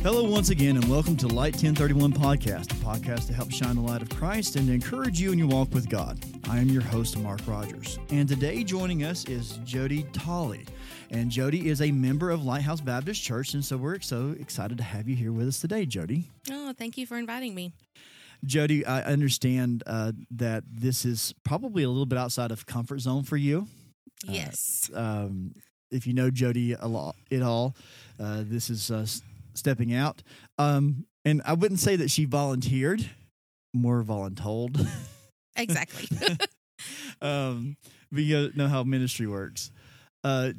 Hello, once again, and welcome to Light 1031 Podcast, a podcast to help shine the light of Christ and to encourage you in your walk with God. I am your host, Mark Rogers, and today joining us is Jodi Tollie. And Jodi is a member of Lighthouse Baptist Church, and so we're so excited to have you here with us today, Jodi. Oh, thank you for inviting me. Jodi, I understand uh, that this is probably a little bit outside of comfort zone for you. Yes. Uh, um, if you know Jodi a lot, at all, uh, this is uh, stepping out. Um, and I wouldn't say that she volunteered, more voluntold. exactly. um, but you know how ministry works. Uh,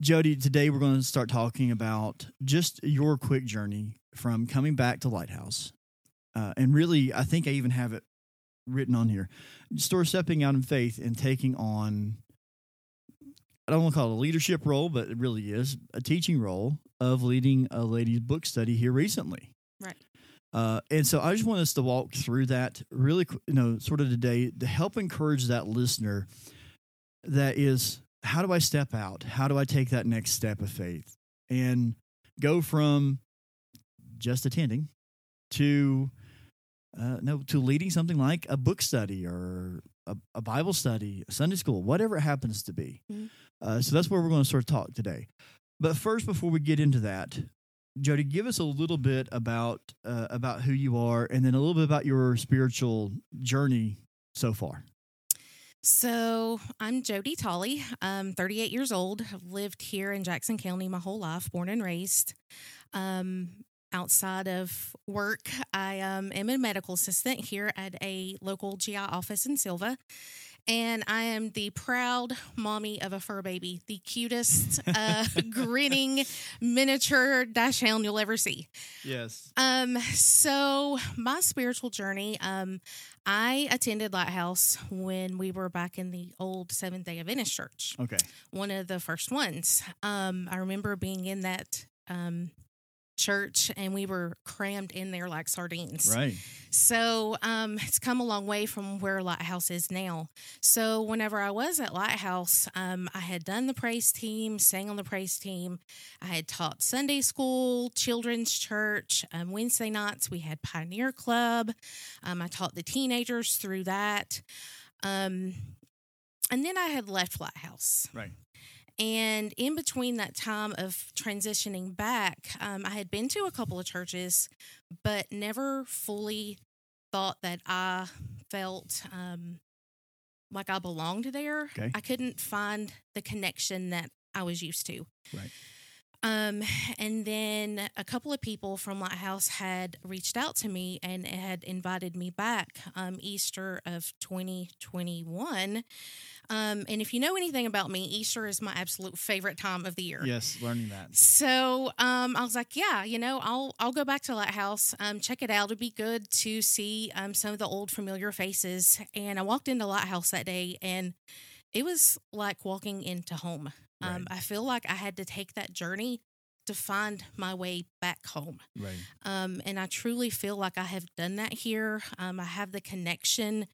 Jodi, today we're going to start talking about just your quick journey from coming back to Lighthouse. Uh, and really, I think I even have it written on here. Store stepping out in faith and taking on, I don't want to call it a leadership role, but it really is a teaching role of leading a ladies' book study here recently. Right. Uh, and so I just want us to walk through that really, you know, sort of today to help encourage that listener that is, how do I step out? How do I take that next step of faith and go from just attending to uh, no to leading something like a book study or a, a Bible study, a Sunday school, whatever it happens to be. Mhm. Uh, so that's where we're going to sort of talk today. But first, before we get into that, Jodi, give us a little bit about uh, about who you are, and then a little bit about your spiritual journey so far. So I'm Jodi Tollie. I'm 38 years old. I've lived here in Jackson County my whole life, born and raised. Um, outside of work, I um, am a medical assistant here at a local GI office in Sylva. And I am the proud mommy of a fur baby, the cutest, uh, grinning miniature dachshund you'll ever see. Yes. Um, so my spiritual journey, um, I attended Lighthouse when we were back in the old Seventh Day Adventist Church, Okay. one of the first ones. Um, I remember being in that um church and we were crammed in there like sardines. Right. So um, it's come a long way from where Lighthouse is now. So whenever I was at Lighthouse, um, I had done the praise team, sang on the praise team. I had taught Sunday school, children's church. Um, Wednesday nights we had Pioneer Club. Um, I taught the teenagers through that. Um, and then I had left Lighthouse. Right. And in between that time of transitioning back, um, I had been to a couple of churches, but never fully thought that I felt um, like I belonged there. Okay. I couldn't find the connection that I was used to. Right. Um, and then a couple of people from Lighthouse had reached out to me and had invited me back um, Easter of 2021. Um, and if you know anything about me, Easter is my absolute favorite time of the year. Yes. Learning that. So um, I was like, yeah, you know, I'll I'll go back to Lighthouse, um, check it out. It'd be good to see um, some of the old familiar faces. And I walked into Lighthouse that day, and it was like walking into home. Um, I feel like I had to take that journey to find my way back home. Right. Um, and I truly feel like I have done that here. Um, I have the connection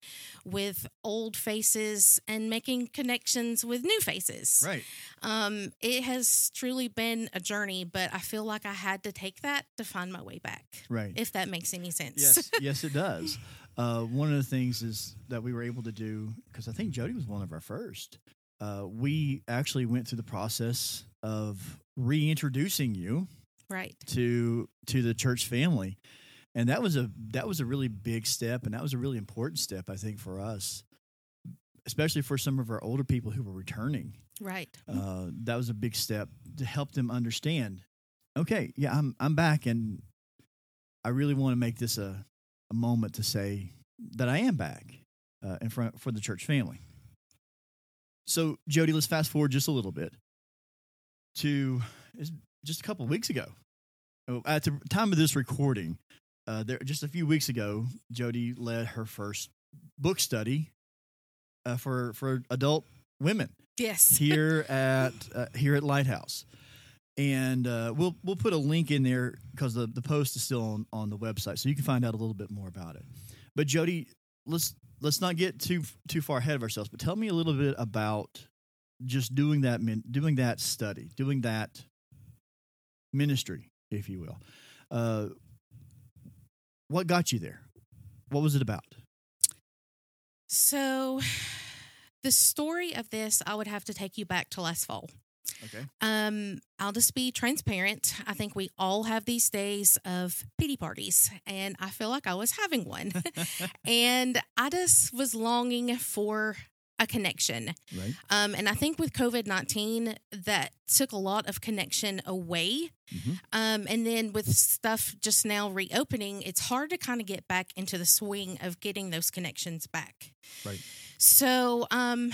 with old faces and making connections with new faces. Right. Um, it has truly been a journey, but I feel like I had to take that to find my way back, Right. if that makes any sense. yes, yes, it does. Uh, one of the things is that we were able to do because I think Jody was one of our first. Uh, we actually went through the process of reintroducing you right. to to the church family, and that was a that was a really big step, and that was a really important step, I think, for us, especially for some of our older people who were returning. Right. Uh, that was a big step to help them understand. Okay, yeah, I'm I'm back, and I really want to make this a a moment to say that I am back uh, in front for the church family. So, Jody, let's fast forward just a little bit to just a couple of weeks ago. Oh, At the time of this recording, uh, there just a few weeks ago, Jody led her first book study uh, for for adult women Yes. here at uh, here at Lighthouse, and uh, we'll we'll put a link in there because the the post is still on on the website, so you can find out a little bit more about it. But Jody, let's let's not get too too far ahead of ourselves. But tell me a little bit about just doing that doing that study, doing that ministry, if you will. Uh, what got you there? What was it about? So, the story of this, I would have to take you back to last fall. Okay. Um, I'll just be transparent. I think we all have these days of pity parties, and I feel like I was having one. and I just was longing for a connection. Right. Um, and I think with COVID 19, that took a lot of connection away. Mhm. Um, and then with stuff just now reopening, it's hard to kind of get back into the swing of getting those connections back. Right. So um,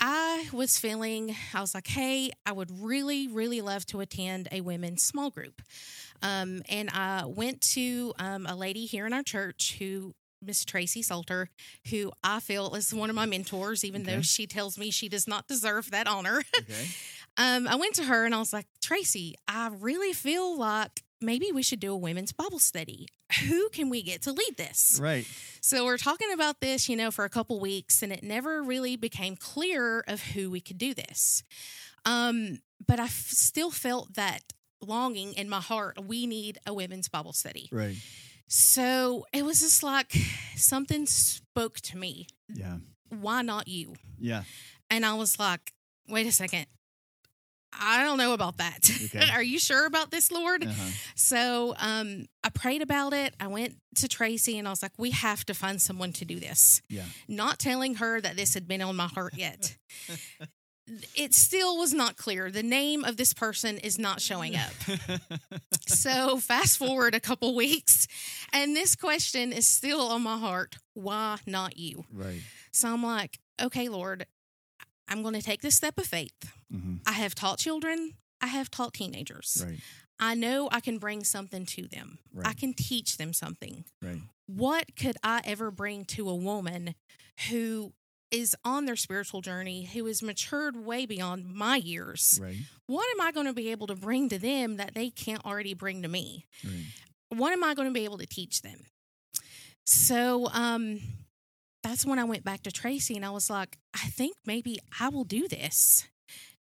I was feeling, I was like, hey, I would really, really love to attend a women's small group. Um, and I went to um, a lady here in our church who Miss Tracy Salter, who I feel is one of my mentors, even though she tells me she does not deserve that honor. Okay. um, I went to her and I was like, Tracy, I really feel like maybe we should do a women's Bible study. Who can we get to lead this? right. So we're talking about this, you know, for a couple weeks, and it never really became clear of who we could do this. Um, but I f- still felt that longing in my heart. We need a women's Bible study. Right. So it was just like something spoke to me. Yeah. Why not you? Yeah. And I was like, wait a second. I don't know about that. Okay. Are you sure about this, Lord? Uh-huh. So um, I prayed about it. I went to Tracy and I was like, we have to find someone to do this. Yeah. Not telling her that this had been on my heart yet. it still was not clear. The name of this person is not showing up. so fast forward a couple weeks, and this question is still on my heart. Why not you? right. So I'm like, okay, Lord, I'm going to take this step of faith. hmm I have taught children, I have taught teenagers. Right. I know I can bring something to them, I can teach them something. Right. What could I ever bring to a woman who is on their spiritual journey, who is matured way beyond my years? Right. What am I going to be able to bring to them that they can't already bring to me? Right. what am I going to be able to teach them? So um that's when I went back to Tracy and I was like, I think maybe I will do this.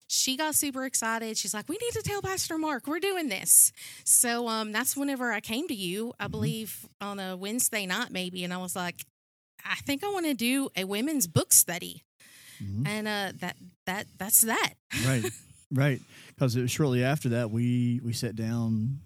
She got super excited. She's like, "We need to tell Pastor Mark we're doing this." So um that's whenever I came to you, I Mhm. believe on a Wednesday night maybe and I was like, I think I want to do a women's book study. Mhm. And uh that that that's that. right right because it was shortly after that we we sat down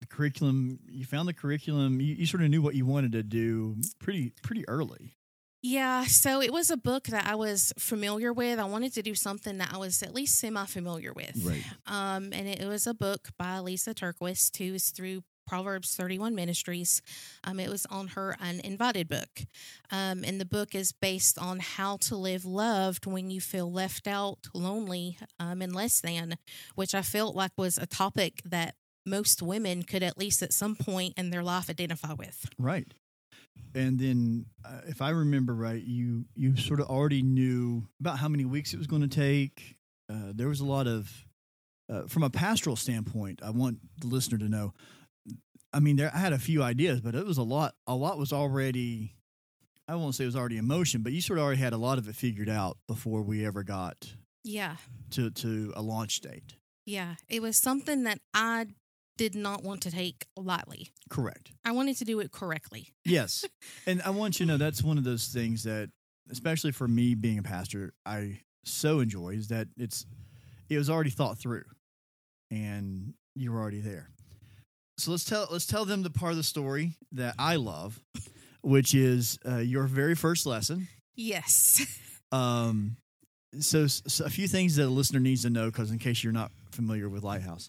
the curriculum you found the curriculum you, you sort of knew what you wanted to do pretty pretty early Yeah, so it was a book that I was familiar with. I wanted to do something that I was at least semi familiar with. right Um, and it was a book by Lysa TerKeurst, who is through Proverbs 31 Ministries. Um, it was on her uninvited book. Um, and the book is based on how to live loved when you feel left out, lonely, um, and less than, which I felt like was a topic that most women could at least at some point in their life identify with. right and then uh, if i remember right you you sort of already knew about how many weeks it was going to take. Uh, there was a lot of uh, from a pastoral standpoint i want the listener to know i mean there i had a few ideas but it was a lot a lot was already i won't say it was already in motion but you sort of already had a lot of it figured out before we ever got Yeah. to to a launch date. Yeah, it was something that I did not want to take lightly. correct I wanted to do it correctly. Yes. and I want you to know that's one of those things that, especially for me being a pastor, I so enjoy is that it's, it was already thought through and you were already there. So let's tell, let's tell them the part of the story that I love, which is uh, your very first lesson. Yes. Um, so, so a few things that a listener needs to know, because in case you're not familiar with Lighthouse,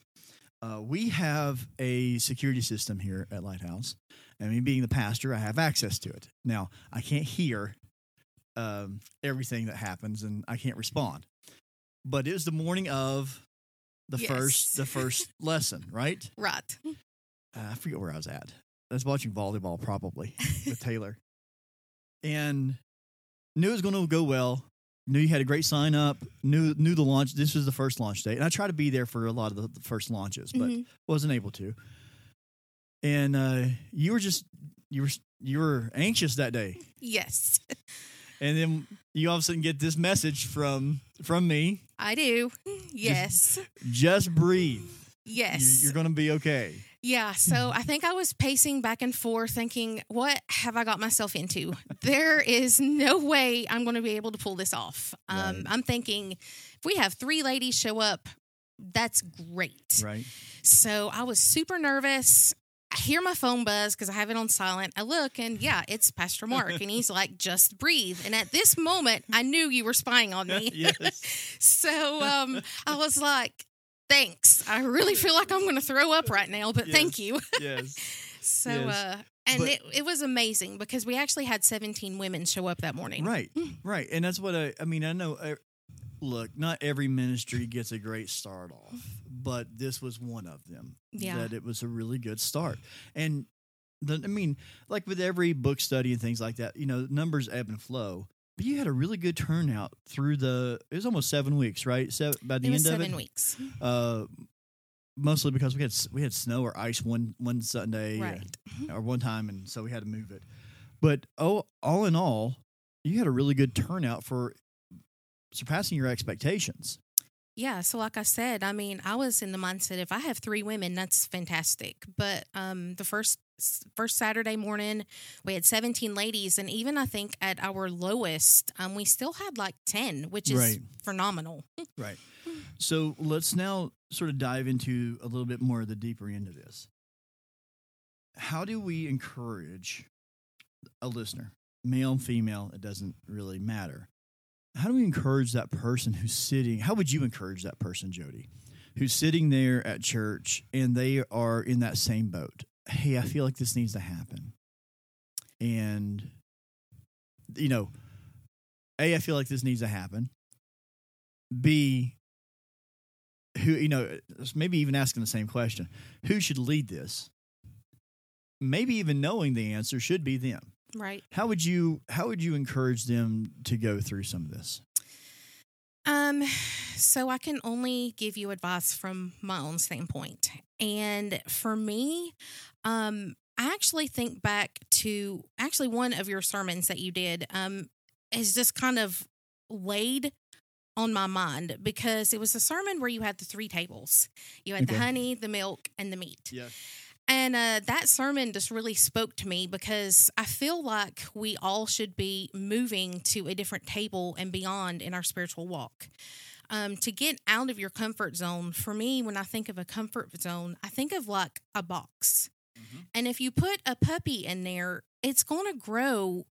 uh, we have a security system here at Lighthouse. And me being the pastor, I have access to it. Now, I can't hear um, everything that happens, and I can't respond. But it was the morning of the Yes. first the first lesson, right? right. uh, I forget where I was at. I was watching volleyball probably with Taylor, and knew it was going to go well. Knew you had a great sign up. Knew knew the launch. This was the first launch date, and I try to be there for a lot of the, the first launches, but Mhm. wasn't able to. And uh, you were just you were you were anxious that day, Yes, and then you all of a sudden get this message from from me: I do. Yes. just breathe. yes. You, you're going to be okay. Yeah, so I think I was pacing back and forth thinking, what have I got myself into? there is no way I'm going to be able to pull this off. Um, Right. I'm thinking if we have three ladies show up, that's great. Right. So I was super nervous. I hear my phone buzz because I have it on silent. I look and yeah, it's Pastor Mark. and he's like, just breathe. And at this moment, I knew you were spying on me. yes. So um, I was like, thanks. I really feel like I'm going to throw up right now, but thank you. Yes. So, Yes. uh, and But- it, it was amazing because we actually had 17 women show up that morning. Right. Right. And that's what I. I mean, I know. Uh, look, not every ministry gets a great start off, but this was one of them. Yeah. That it was a really good start, and the. I mean, like with every book study and things like that, you know, numbers ebb and flow. But you had a really good turnout through the. It was almost seven weeks, right? Seven, by the It end of seven it, weeks. uh, mostly because we had we had snow or ice one one Sunday, Right. or one time, and so we had to move it. But oh, all in all, you had a really good turnout for surpassing your expectations. Yeah, so like I said, I mean, I was in the mindset if I have three women, that's fantastic. But um, the first first Saturday morning, we had 17 ladies, and even I think at our lowest, um, we still had like 10, which is Right. phenomenal. Right. So let's now sort of dive into a little bit more of the deeper end of this. How do we encourage a listener, male and female, it doesn't really matter. How do we encourage that person who's sitting? How would you encourage that person, Jodi, who's sitting there at church and they are in that same boat? Hey, I feel like this needs to happen. And, you know, A, I feel like this needs to happen. B, who you know maybe even asking the same question who should lead this maybe even knowing the answer should be them Right. how would you how would you encourage them to go through some of this Um, so I can only give you advice from my own standpoint. And for me, um, I actually think back to actually one of your sermons that you did, um, is just kind of laid on my mind because it was a sermon where you had the three tables. You had Okay. the honey, the milk, and the meat. yeah And uh, that sermon just really spoke to me because I feel like we all should be moving to a different table and beyond in our spiritual walk. Um, to get out of your comfort zone, for me, when I think of a comfort zone, I think of like a box. Mhm. And if you put a puppy in there, it's going to grow,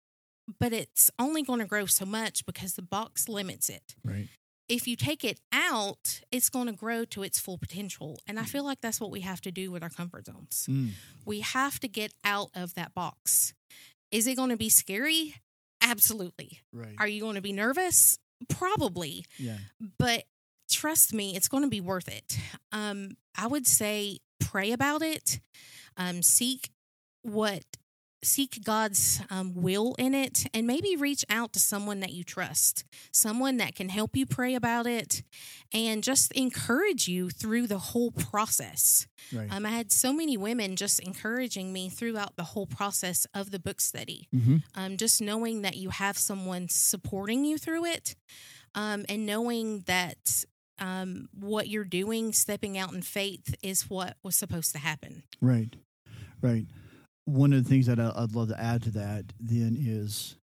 but it's only going to grow so much because the box limits it right if you take it out, it's going to grow to its full potential. And Mm. I feel like that's what we have to do with our comfort zones. Mm, We have to get out of that box. Is it going to be scary? Absolutely. right Are you going to be nervous? Probably. yeah But trust me, it's going to be worth it. Um, I would say pray about it, um, seek what seek God's um, will in it, and maybe reach out to someone that you trust, someone that can help you pray about it, and just encourage you through the whole process. right. Um, I had so many women just encouraging me throughout the whole process of the book study. Mm-hmm. um, just knowing that you have someone supporting you through it um, and knowing that um, what you're doing stepping out in faith is what was supposed to happen. Right. Right one of the things that I- I'd love to add to that then is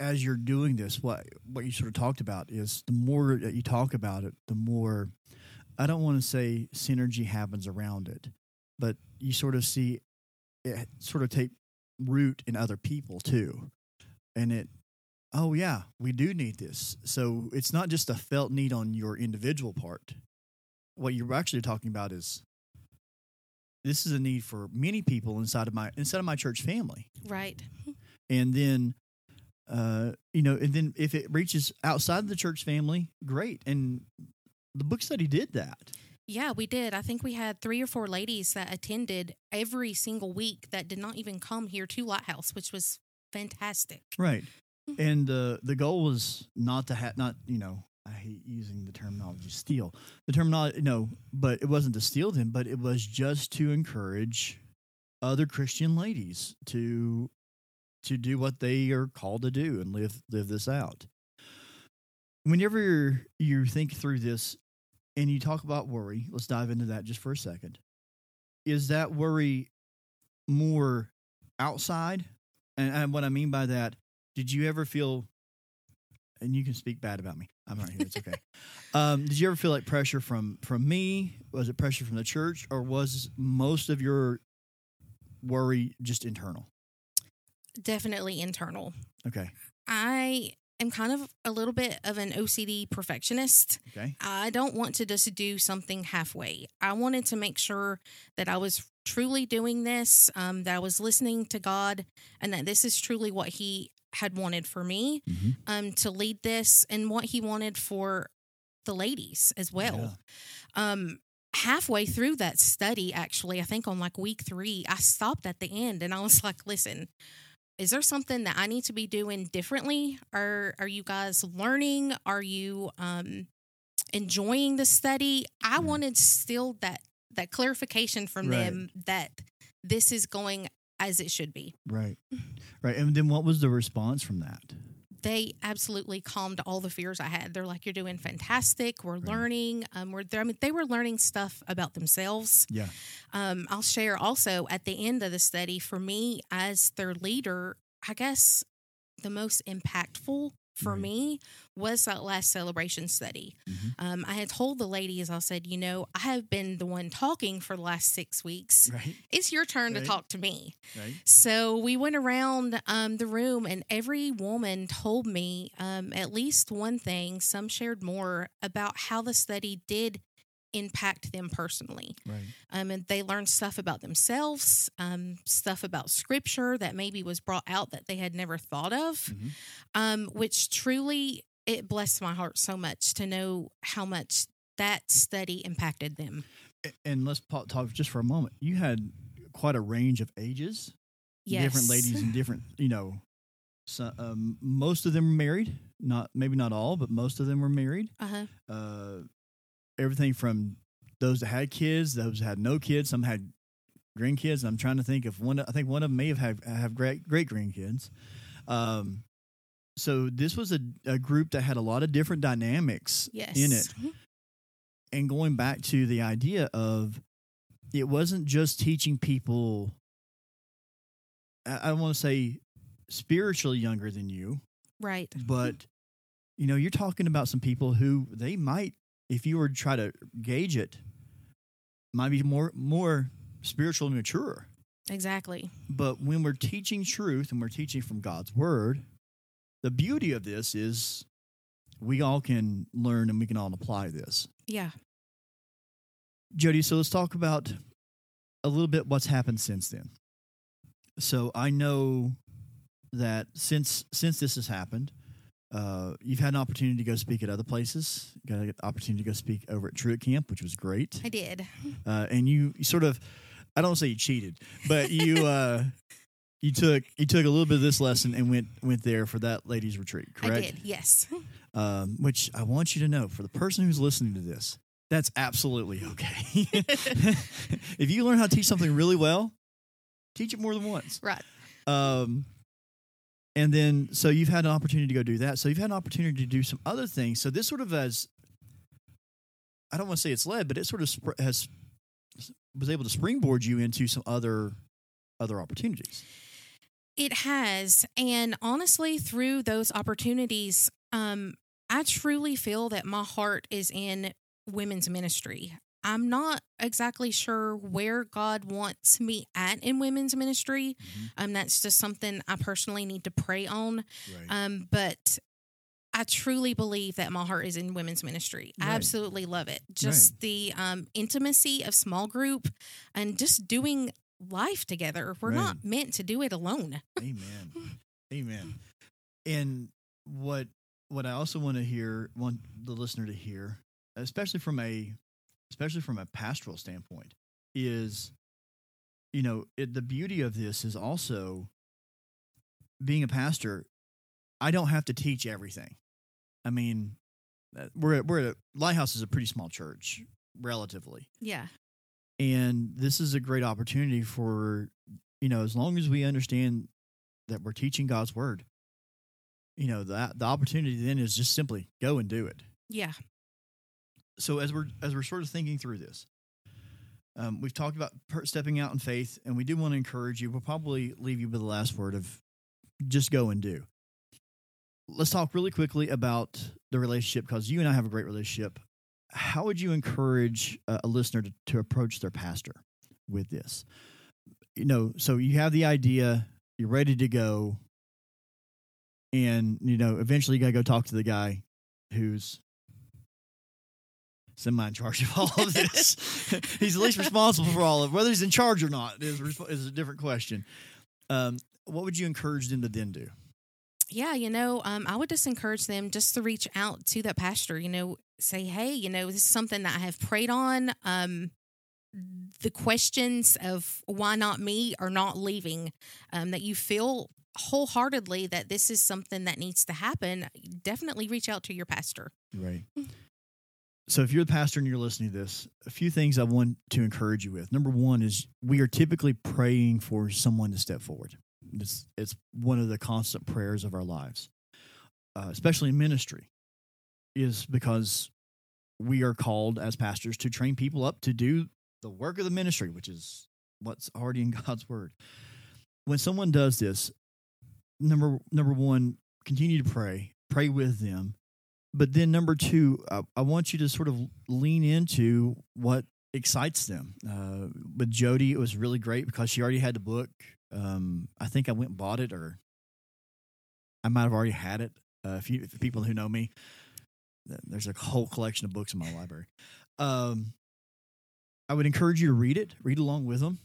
as you're doing this what what you sort of talked about is the more that you talk about it the more I don't want to say synergy happens around it but you sort of see it sort of take root in other people too. And it oh yeah we do need this. So it's not just a felt need on your individual part. What you're actually talking about is this is a need for many people inside of my inside of my church family. Right. And then uh you know and then if it reaches outside the church family great. And the book study did that. Yeah we did. I think we had three or four ladies that attended every single week that did not even come here to lighthouse which was fantastic. Right. And uh the goal was not to have not you know i hate using the terminology steal the terminology no but it wasn't to steal them but it was just to encourage other christian ladies to to do what they are called to do and live live this out whenever you think through this and you talk about worry let's dive into that just for a second is that worry more outside? And, and what I mean by that, did you ever feel? And you can speak bad about me. I'm not here. It's okay. um, did you ever feel like pressure from from me? Was it pressure from the church, or was most of your worry just internal? Definitely internal. Okay. I am kind of a little bit of an OCD perfectionist. Okay. I don't want to just do something halfway. I wanted to make sure that I was truly doing this, um, that I was listening to God, and that this is truly what He had wanted for me Mm-hmm. um, to lead this and what He wanted for the ladies as well. Um, halfway through that study, actually, I think on like week three, I stopped at the end and I was like, listen, is there something that I need to be doing differently? Are are you guys learning? Are you um enjoying the study? I Mhm. wanted still that that clarification from Right. them that this is going as it should be. Right. Right. And then what was the response from that? They absolutely calmed all the fears I had. They're like, "You're doing fantastic. We're Right. learning. Um, we're there." I mean, they were learning stuff about themselves. Yeah. Um, I'll share also at the end of the study for me as their leader, I guess the most impactful for Right. me was that last celebration study. Mhm. Um, I had told the ladies, I said, you know, I have been the one talking for the last six weeks. Right. It's your turn Right. to talk to me. Right. So we went around um, the room, and every woman told me um, at least one thing. Some shared more about how the study did impact them personally. Right. Um, and they learned stuff about themselves, um, stuff about scripture that maybe was brought out that they had never thought of, Mhm. um, which truly it blessed my heart so much to know how much that study impacted them. And let's talk just for a moment. You had quite a range of ages, Yes. different ladies and different, you know, so, um, most of them were married. Not maybe not all, but most of them were married. Uh-huh. Uh, everything from those that had kids, those that had no kids. Some had grandkids. I'm trying to think if one. I think one of them may have had, have great great grandkids. Um, so this was a, a group that had a lot of different dynamics Yes. in it. and going back to the idea of it wasn't just teaching people i, I want to say spiritually younger than you Right. but you know you're talking about some people who they might if you were to try to gauge it might be more more spiritually mature Exactly. but when we're teaching truth and we're teaching from god's word the beauty of this is we all can learn and we can all apply this Yeah. Jodi, so let's talk about a little bit what's happened since then. So I know that since since this has happened, uh, you've had an opportunity to go speak at other places. You got an opportunity to go speak over at Truett Camp, which was great. I did. Uh, and you, you sort of, I don't say you cheated, but you uh, you took you took a little bit of this lesson and went went there for that ladies retreat, correct? I did. Yes. um, which I want you to know for the person who's listening to this, that's absolutely okay. if you learn how to teach something really well, teach it more than once. right. Um, and then, so you've had an opportunity to go do that. So you've had an opportunity to do some other things. So this sort of has, I don't want to say it's led, but it sort of sp- has was able to springboard you into some other other opportunities. It has. And honestly, through those opportunities, um, I truly feel that my heart is in women's ministry. I'm not exactly sure where God wants me at in women's ministry. Um, that's just something I personally need to pray on. Right. Um, but I truly believe that my heart is in women's ministry. I absolutely love it. Just the um, intimacy of small group and just doing life together. We're Right. not meant to do it alone. Amen. Amen. And what what I also want to hear, want the listener to hear, especially from a especially from a pastoral standpoint, is you know it, the beauty of this is also being a pastor. I don't have to teach everything. I mean, uh, we're at, we're at a, Lighthouse is a pretty small church relatively, Yeah. and this is a great opportunity for you know as long as we understand that we're teaching god's word you know that the opportunity then is just simply go and do it Yeah. So as we're as we're sort of thinking through this Um, we've talked about per- stepping out in faith, and we do want to encourage you. We'll probably leave you with the last word of just go and do. Let's talk really quickly about the relationship because you and I have a great relationship. How would you encourage a, a listener to, to approach their pastor with this? You know, so you have the idea, you're ready to go, and you know, eventually you got to go talk to the guy who's semi in charge of all of this. he's at least responsible for all of it. Whether he's in charge or not is, is a different question. Um, what would you encourage them to then do? Yeah, you know, um, I would just encourage them just to reach out to that pastor, you know, say, hey, you know, this is something that I have prayed on. Um, the questions of why not me are not leaving, um, that you feel wholeheartedly that this is something that needs to happen, definitely reach out to your pastor. Right. So, if you're the pastor and you're listening to this, a few things I want to encourage you with. Number one is we are typically praying for someone to step forward. It's, it's one of the constant prayers of our lives, uh, especially in ministry, is because we are called as pastors to train people up to do the work of the ministry, which is what's already in God's word. When someone does this, number number one, continue to pray, pray with them but then number two, I, I, want you to sort of lean into what excites them. Uh, with Jodi, it was really great because she already had the book. Um, I think I went and bought it, or I might have already had it. Uh, if, you, if people who know me, there's a whole collection of books in my library. Um, I would encourage you to read it, read along with them.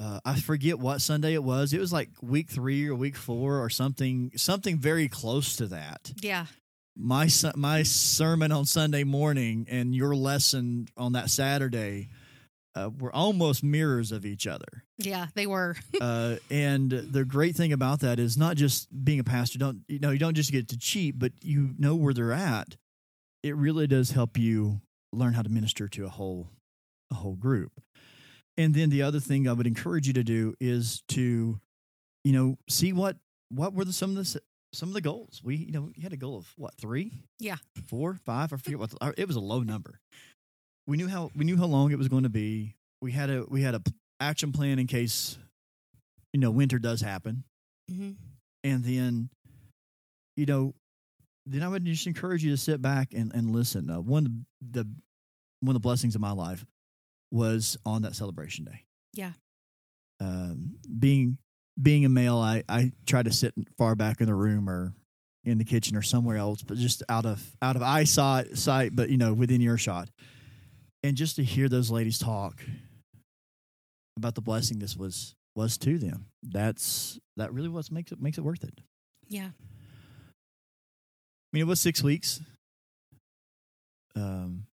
Uh, I forget what Sunday it was. It was like week three or week four or something, something very close to that. Yeah my my sermon on Sunday morning and your lesson on that Saturday uh, were almost mirrors of each other. Yeah, they were. uh, and the great thing about that is not just being a pastor. Don't you know? You don't just get to cheat, but you know where they're at. It really does help you learn how to minister to a whole a whole group. And then the other thing I would encourage you to do is to, you know, see what what were the, some of the some of the goals. We, you know, we had a goal of what three? Yeah, four, five. I forget what. The, it was a low number. We knew how we knew how long it was going to be. We had a we had a action plan in case, you know, winter does happen. Mm-hmm. And then, you know, then I would just encourage you to sit back and and listen. Uh, one of the one of the blessings of my life was on that celebration day. Yeah. Um, being being a male, I, I try to sit far back in the room or in the kitchen or somewhere else, but just out of out of eyesight, sight, but you know, within earshot, and just to hear those ladies talk about the blessing this was was to them. That's that really what makes it makes it worth it. Yeah. I mean, it was six weeks. Um,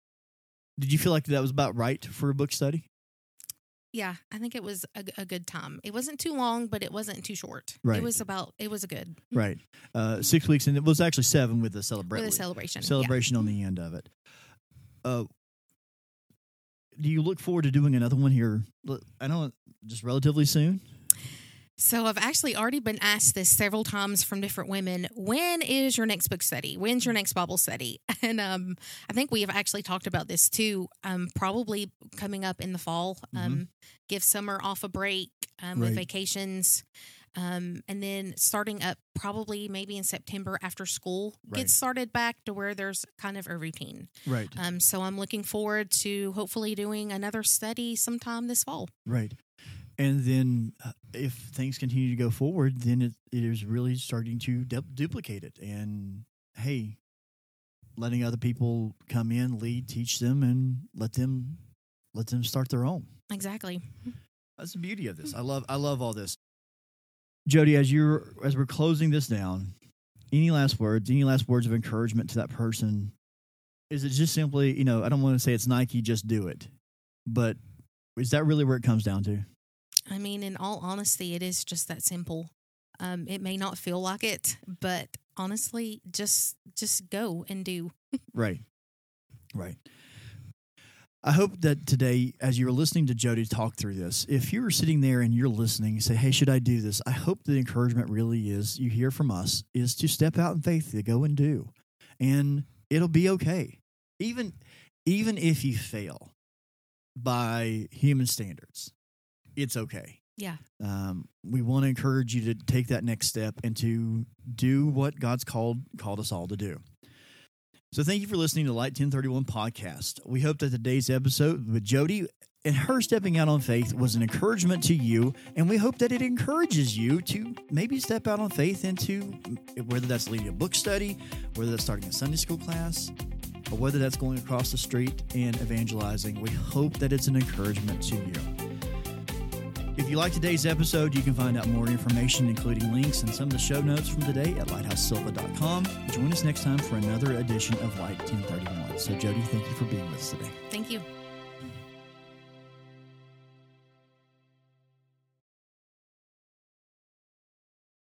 did you feel like that was about right for a book study? Yeah, I think it was a, a, good time. It wasn't too long, but it wasn't too short. Right. It was about. It was a good. Right. Uh, six weeks, and it was actually seven with the celebration. With a celebration. Celebration yeah. on the end of it. Uh, do you look forward to doing another one here? I know, just relatively soon. So I've actually already been asked this several times from different women. When is your next book study? When's your next Bible study? And um, I think we have actually talked about this too. Um, probably coming up in the fall. Um, mm-hmm. Give summer off a break um, right. with vacations. Um, and then starting up probably maybe in September after school right. gets started back to where there's kind of a routine. Right. Um, so I'm looking forward to hopefully doing another study sometime this fall. Right and then uh, if things continue to go forward, then it, it is really starting to du- duplicate it. And hey, letting other people come in, lead, teach them, and let them let them start their own. Exactly. That's the beauty of this. I love I love all this. Jodi, as you're as we're closing this down, any last words? Any last words of encouragement to that person? Is it just simply, you know, I don't want to say it's Nike, just do it, but is that really where it comes down to? I mean, in all honesty, it is just that simple. Um, it may not feel like it, but honestly, just just go and do. right, right. I hope that today, as you're listening to Jodi talk through this, if you're sitting there and you're listening, say, "Hey, should I do this?" I hope the encouragement really is you hear from us is to step out in faith, to go and do, and it'll be okay. Even even if you fail, by human standards, it's okay. Yeah. Um, we want to encourage you to take that next step and to do what God's called called us all to do. So thank you for listening to Light 1031 podcast. We hope that today's episode with Jodi and her stepping out on faith was an encouragement to you, and we hope that it encourages you to maybe step out on faith into whether that's leading a book study, whether that's starting a Sunday school class, or whether that's going across the street and evangelizing. We hope that it's an encouragement to you. If you like today's episode, you can find out more information, including links and some of the show notes from today at lighthousesylva.com. Join us next time for another edition of Light 1031. So, Jodi, thank you for being with us today. Thank you.